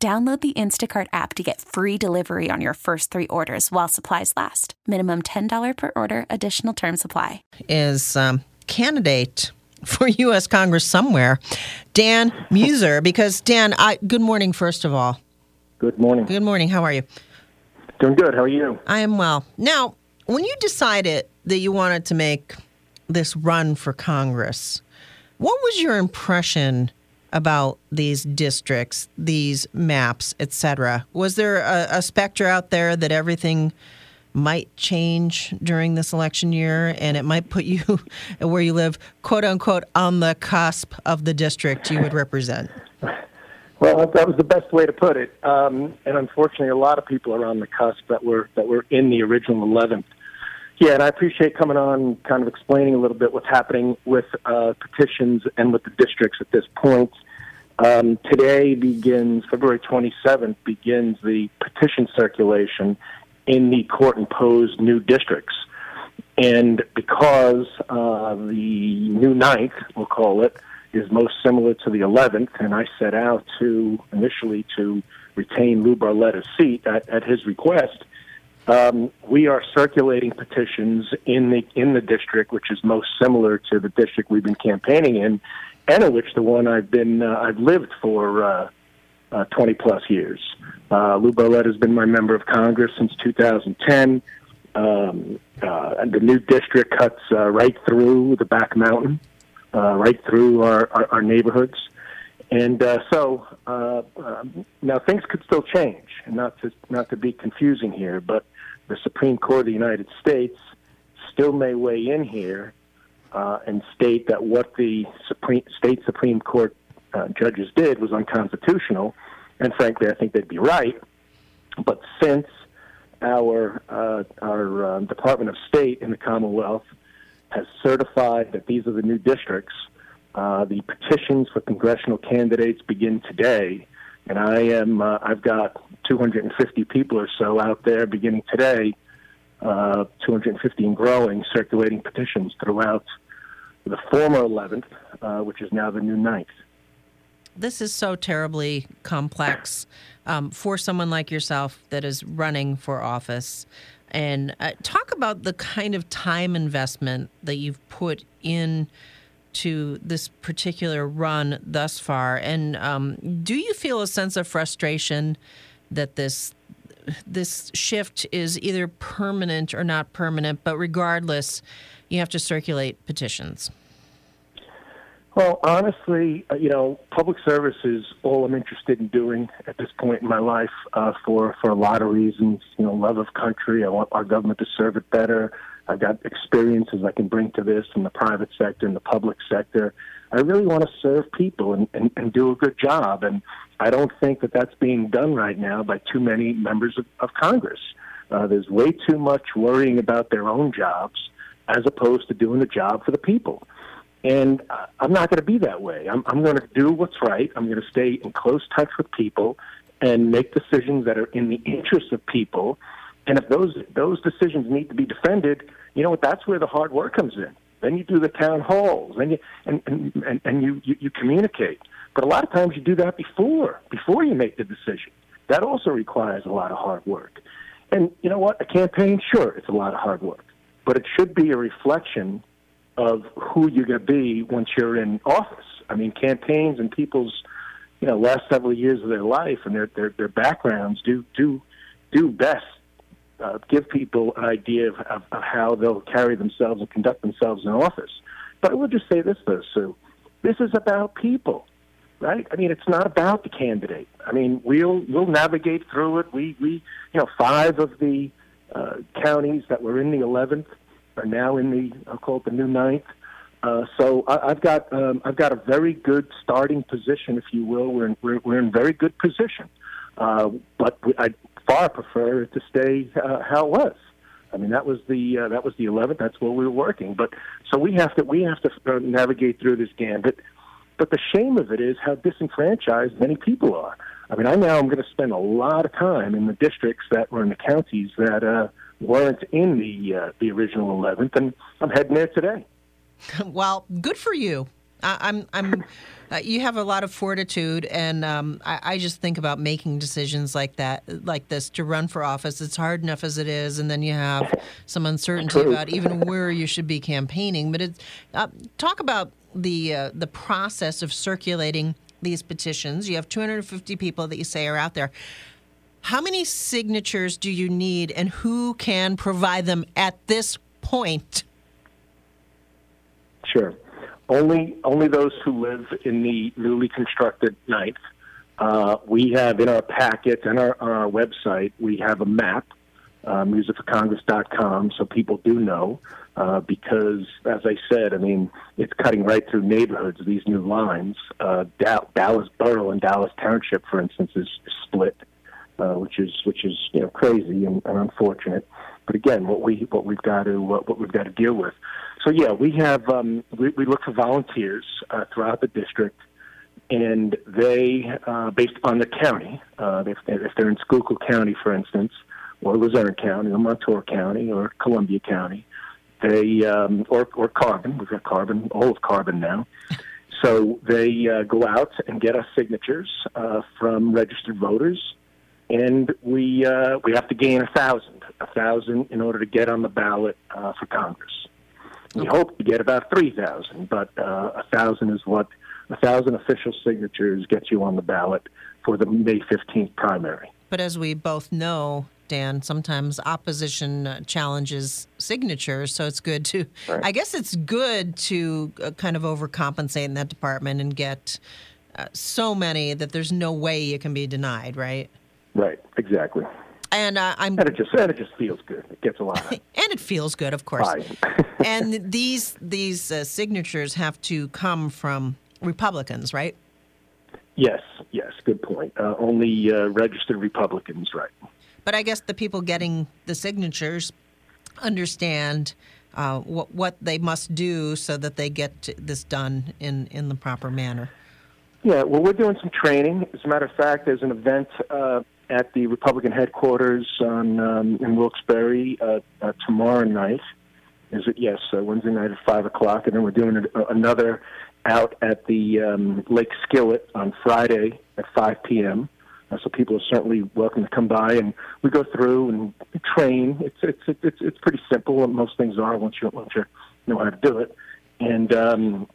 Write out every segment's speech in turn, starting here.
Download the Instacart app to get free delivery on your first three orders while supplies last. Minimum $10 per order, additional term supply. Is um, candidate for U.S. Congress somewhere, Dan Meuser. because, Dan, I, good morning, first of all. Good morning. Good morning. How are you? Doing good. How are you? I am well. Now, when you decided that you wanted to make this run for Congress, what was your impression about these districts, these maps, etc. Was there a, a specter out there that everything might change during this election year and it might put you where you live, quote unquote, on the cusp of the district you would represent? Well, that was the best way to put it. Um, and unfortunately, a lot of people are on the cusp that were that were in the original 11th. Yeah, and I appreciate coming on, kind of explaining a little bit what's happening with uh, petitions and with the districts at this point. Um, today begins February 27th begins the petition circulation in the court-imposed new districts, and because uh, the new ninth, we'll call it, is most similar to the 11th, and I set out to initially to retain Lou Barletta's seat at, at his request um, we are circulating petitions in the in the district, which is most similar to the district we've been campaigning in, and in which the one I've been uh, I've lived for uh, uh, 20 plus years. Uh, Lou Barletta has been my member of Congress since 2010. Um, uh, and the new district cuts uh, right through the back mountain, uh, right through our, our, our neighborhoods. And uh, so uh, um, now things could still change, and not to not to be confusing here, but the Supreme Court of the United States still may weigh in here uh, and state that what the Supreme state Supreme Court uh, judges did was unconstitutional, and frankly, I think they'd be right. But since our uh, our uh, Department of State in the Commonwealth has certified that these are the new districts uh, the petitions for congressional candidates begin today, and I am uh, I've got 250 people or so out there beginning today, uh, 250 and growing, circulating petitions throughout the former 11th, uh, which is now the new 9th. This is so terribly complex um, for someone like yourself that is running for office. And uh, talk about the kind of time investment that you've put in to this particular run thus far? And um, do you feel a sense of frustration that this this shift is either permanent or not permanent? But regardless, you have to circulate petitions. Well, honestly, uh, you know, public service is all I'm interested in doing at this point in my life uh, for for a lot of reasons. You know, love of country. I want our government to serve it better. I've got experiences I can bring to this in the private sector and the public sector. I really want to serve people and, and, and do a good job. And I don't think that that's being done right now by too many members of, of Congress. Uh, there's way too much worrying about their own jobs as opposed to doing the job for the people. And I'm not going to be that way. I'm, I'm going to do what's right. I'm going to stay in close touch with people and make decisions that are in the interest of people. And if those those decisions need to be defended, you know what? That's where the hard work comes in. Then you do the town halls, and you and and and, and you, you you communicate. But a lot of times you do that before before you make the decision. That also requires a lot of hard work. And you know what? A campaign, sure, it's a lot of hard work, but it should be a reflection of who you're going to be once you're in office. I mean, campaigns and people's you know last several years of their life and their their, their backgrounds do do do best uh, give people an idea of, of, of, how they'll carry themselves and conduct themselves in office. But I will just say this, though, Sue. This is about people, right? I mean, it's not about the candidate. I mean, we'll we'll navigate through it. We we you know five of the uh, counties that were in the 11th are now in the I'll call it the new ninth. Uh, so I, have got um, I've got a very good starting position, if you will. We're in, we're, we're in very good position. Uh, but I far prefer it to stay uh, how it was. I mean, that was the uh, that was the 11th. That's where we were working. But so we have to we have to uh, navigate through this gambit. But the shame of it is how disenfranchised many people are. I mean, I now am going to spend a lot of time in the districts that were in the counties that uh, weren't in the uh, the original 11th, and I'm heading there today. well, good for you. I, am I'm, I'm uh, you have a lot of fortitude, and um, I, I, just think about making decisions like that, like this, to run for office. It's hard enough as it is, and then you have some uncertainty about even where you should be campaigning. But it's uh, talk about the uh, the process of circulating these petitions. You have 250 people that you say are out there. How many signatures do you need, and who can provide them at this point? Sure only only those who live in the newly constructed ninth. Uh, we have in our packet and our, on our website, we have a map, uh, meuserforcongress.com, so people do know. Uh, because, as I said, I mean, it's cutting right through neighborhoods. These new lines, uh, Dallas Borough and Dallas Township, for instance, is split, uh, which is which is you know crazy and, and unfortunate. But again, what we what we've got to what, what we've got to deal with. So yeah, we have um, we, we look for volunteers uh, throughout the district, and they uh, based upon the county. Uh, if, if they're in Schuylkill County, for instance, or Luzerne County, or Montour County, or Columbia County, they um, or or Carbon. We've got Carbon, all of Carbon now. So they uh, go out and get us signatures uh, from registered voters, and we uh, we have to gain a thousand, a thousand in order to get on the ballot for Congress. We okay. hope to get about 3,000, but uh, 1,000 is what a 1,000 official signatures get you on the ballot for the May 15th primary. But as we both know, Dan, sometimes opposition uh, challenges signatures, so it's good to, right. I guess it's good to uh, kind of overcompensate in that department and get uh, so many that there's no way you can be denied, right? Right, exactly. And uh, I'm and it just and it just feels good. It gets a lot. and it feels good, of course. and these these uh, signatures have to come from Republicans, right? Yes, yes, good point. Uh, only uh, registered Republicans, right? But I guess the people getting the signatures understand uh, what what they must do so that they get this done in in the proper manner. Yeah, well, we're doing some training. As a matter of fact, there's an event uh, at the Republican headquarters on um, in Wilkes-Barre uh, uh, tomorrow night. Is it yes? Uh, Wednesday night at five o'clock, and then we're doing a, another out at the um, Lake Skillet on Friday at five p.m. Uh, so people are certainly welcome to come by, and we go through and train. It's it's it's it's pretty simple, most things are once you once you know how to do it. And um,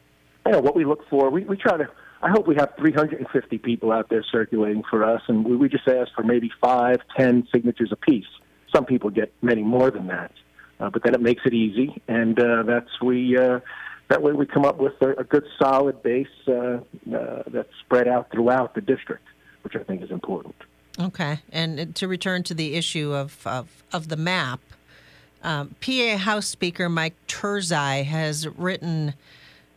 you know what we look for. We we try to I hope we have 350 people out there circulating for us, and we, we just ask for maybe five, ten signatures apiece. Some people get many more than that, uh, but then it makes it easy, and uh, that's we. Uh, that way, we come up with a, a good, solid base uh, uh, that's spread out throughout the district, which I think is important. Okay, and to return to the issue of of, of the map, um, PA House Speaker Mike Turzai has written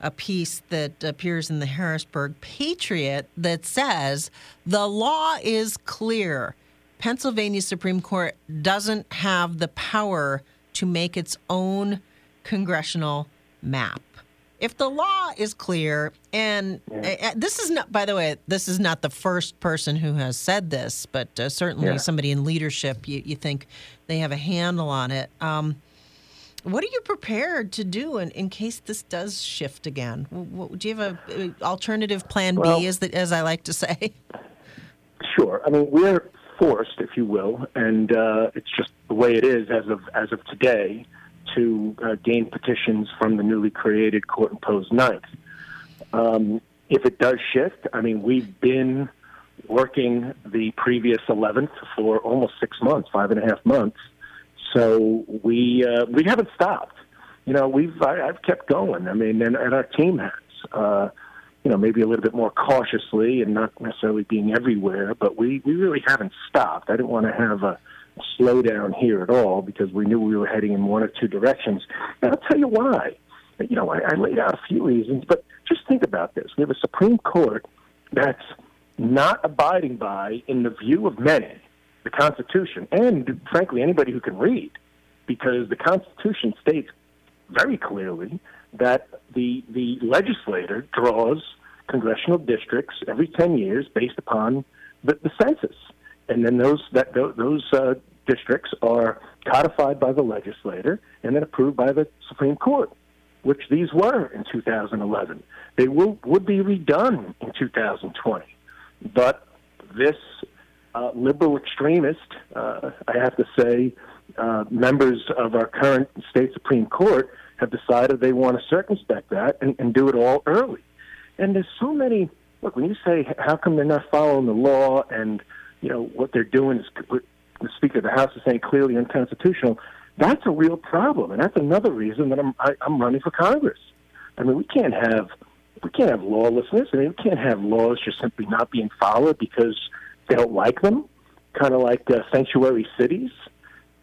a piece that appears in the Harrisburg Patriot that says the law is clear. Pennsylvania Supreme Court doesn't have the power to make its own congressional map. If the law is clear, and yeah. uh, this is not, by the way, this is not the first person who has said this, but uh, certainly yeah. somebody in leadership, you, you think they have a handle on it. Um, what are you prepared to do in, in case this does shift again? What, do you have a, a alternative plan well, B, as, the, as I like to say? Sure. I mean, we're forced, if you will, and uh, it's just the way it is as of as of today, to uh, gain petitions from the newly created court-imposed ninth. Um, if it does shift, I mean, we've been working the previous 11th for almost six months, five and a half months so we uh, we haven't stopped. You know, we've I, I've kept going. I mean, and, and our team has. Uh, you know, maybe a little bit more cautiously and not necessarily being everywhere, but we we really haven't stopped. I didn't want to have a, slowdown here at all because we knew we were heading in one or two directions. And I'll tell you why. You know, I, I laid out a few reasons, but just think about this: we have a Supreme Court that's not abiding by, in the view of many, the Constitution, and frankly, anybody who can read, because the Constitution states very clearly that the the legislator draws congressional districts every 10 years based upon the, the census, and then those that those uh, districts are codified by the legislator and then approved by the Supreme Court, which these were in 2011. They will would be redone in 2020, but this uh, liberal extremist, uh, I have to say, uh, members of our current state Supreme Court have decided they want to circumspect that and, and do it all early. And there's so many. Look, when you say how come they're not following the law, and you know what they're doing is the Speaker of the House is saying clearly unconstitutional. That's a real problem, and that's another reason that I'm I, I'm running for Congress. I mean, we can't have we can't have lawlessness. I mean, we can't have laws just simply not being followed because they don't like them. Kind of like uh, sanctuary cities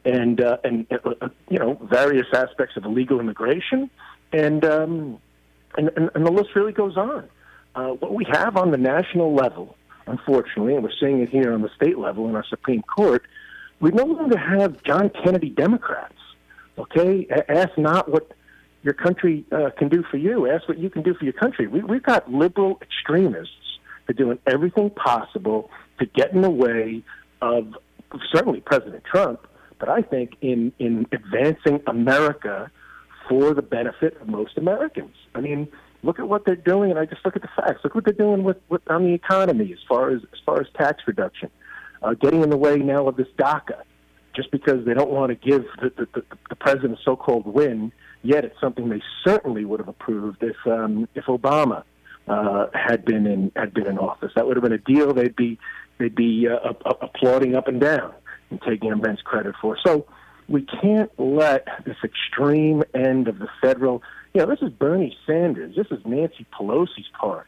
and uh, and uh, you know various aspects of illegal immigration, and um, and, and, and the list really goes on. Uh, what we have on the national level, unfortunately, and we're seeing it here on the state level in our Supreme Court, we no longer have John Kennedy Democrats. Okay, ask not what your country uh, can do for you. Ask what you can do for your country. We, we've got liberal extremists are doing everything possible to get in the way of certainly President Trump but I think in in advancing America for the benefit of most Americans. I mean, look at what they're doing, and I just look at the facts. Look what they're doing with, with on the economy as far as as far as tax reduction, uh, getting in the way now of this DACA, just because they don't want to give the the, the, the president so-called win. Yet it's something they certainly would have approved if um, if Obama uh, had been in had been in office. That would have been a deal they'd be they'd be uh, applauding up and down and taking immense credit for. So we can't let this extreme end of the federal, you know, this is Bernie Sanders, this is Nancy Pelosi's part.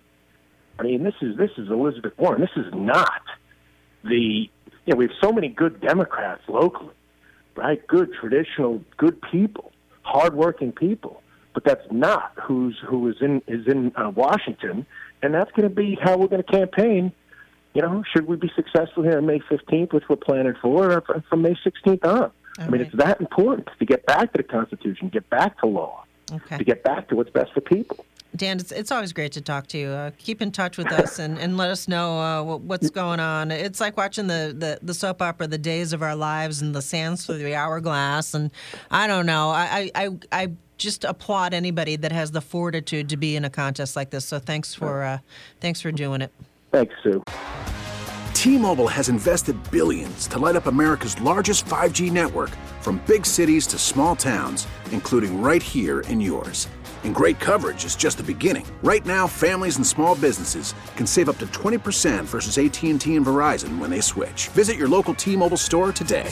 I mean, this is this is Elizabeth Warren. This is not the you know we have so many good Democrats locally, right? Good traditional, good people, hardworking people. But that's not who's who is in is in uh, Washington, and that's going to be how we're going to campaign you know, should we be successful here on May 15th, which we're planning for, or from May 16th on? I mean, it's that important to get back to the Constitution, get back to law, okay. to get back to what's best for people. Dan, it's, it's always great to talk to you. Uh, keep in touch with us and, and let us know uh, what's going on. It's like watching the, the, the, soap opera, The Days of Our Lives, and the sands through the hourglass. And I don't know. I, I, I just applaud anybody that has the fortitude to be in a contest like this. So thanks for uh, thanks for doing it. Thanks, Sue. T-Mobile has invested billions to light up America's largest 5G network from big cities to small towns, including right here in yours. And great coverage is just the beginning. Right now, families and small businesses can save up to 20% versus AT&T and Verizon when they switch. Visit your local T-Mobile store today.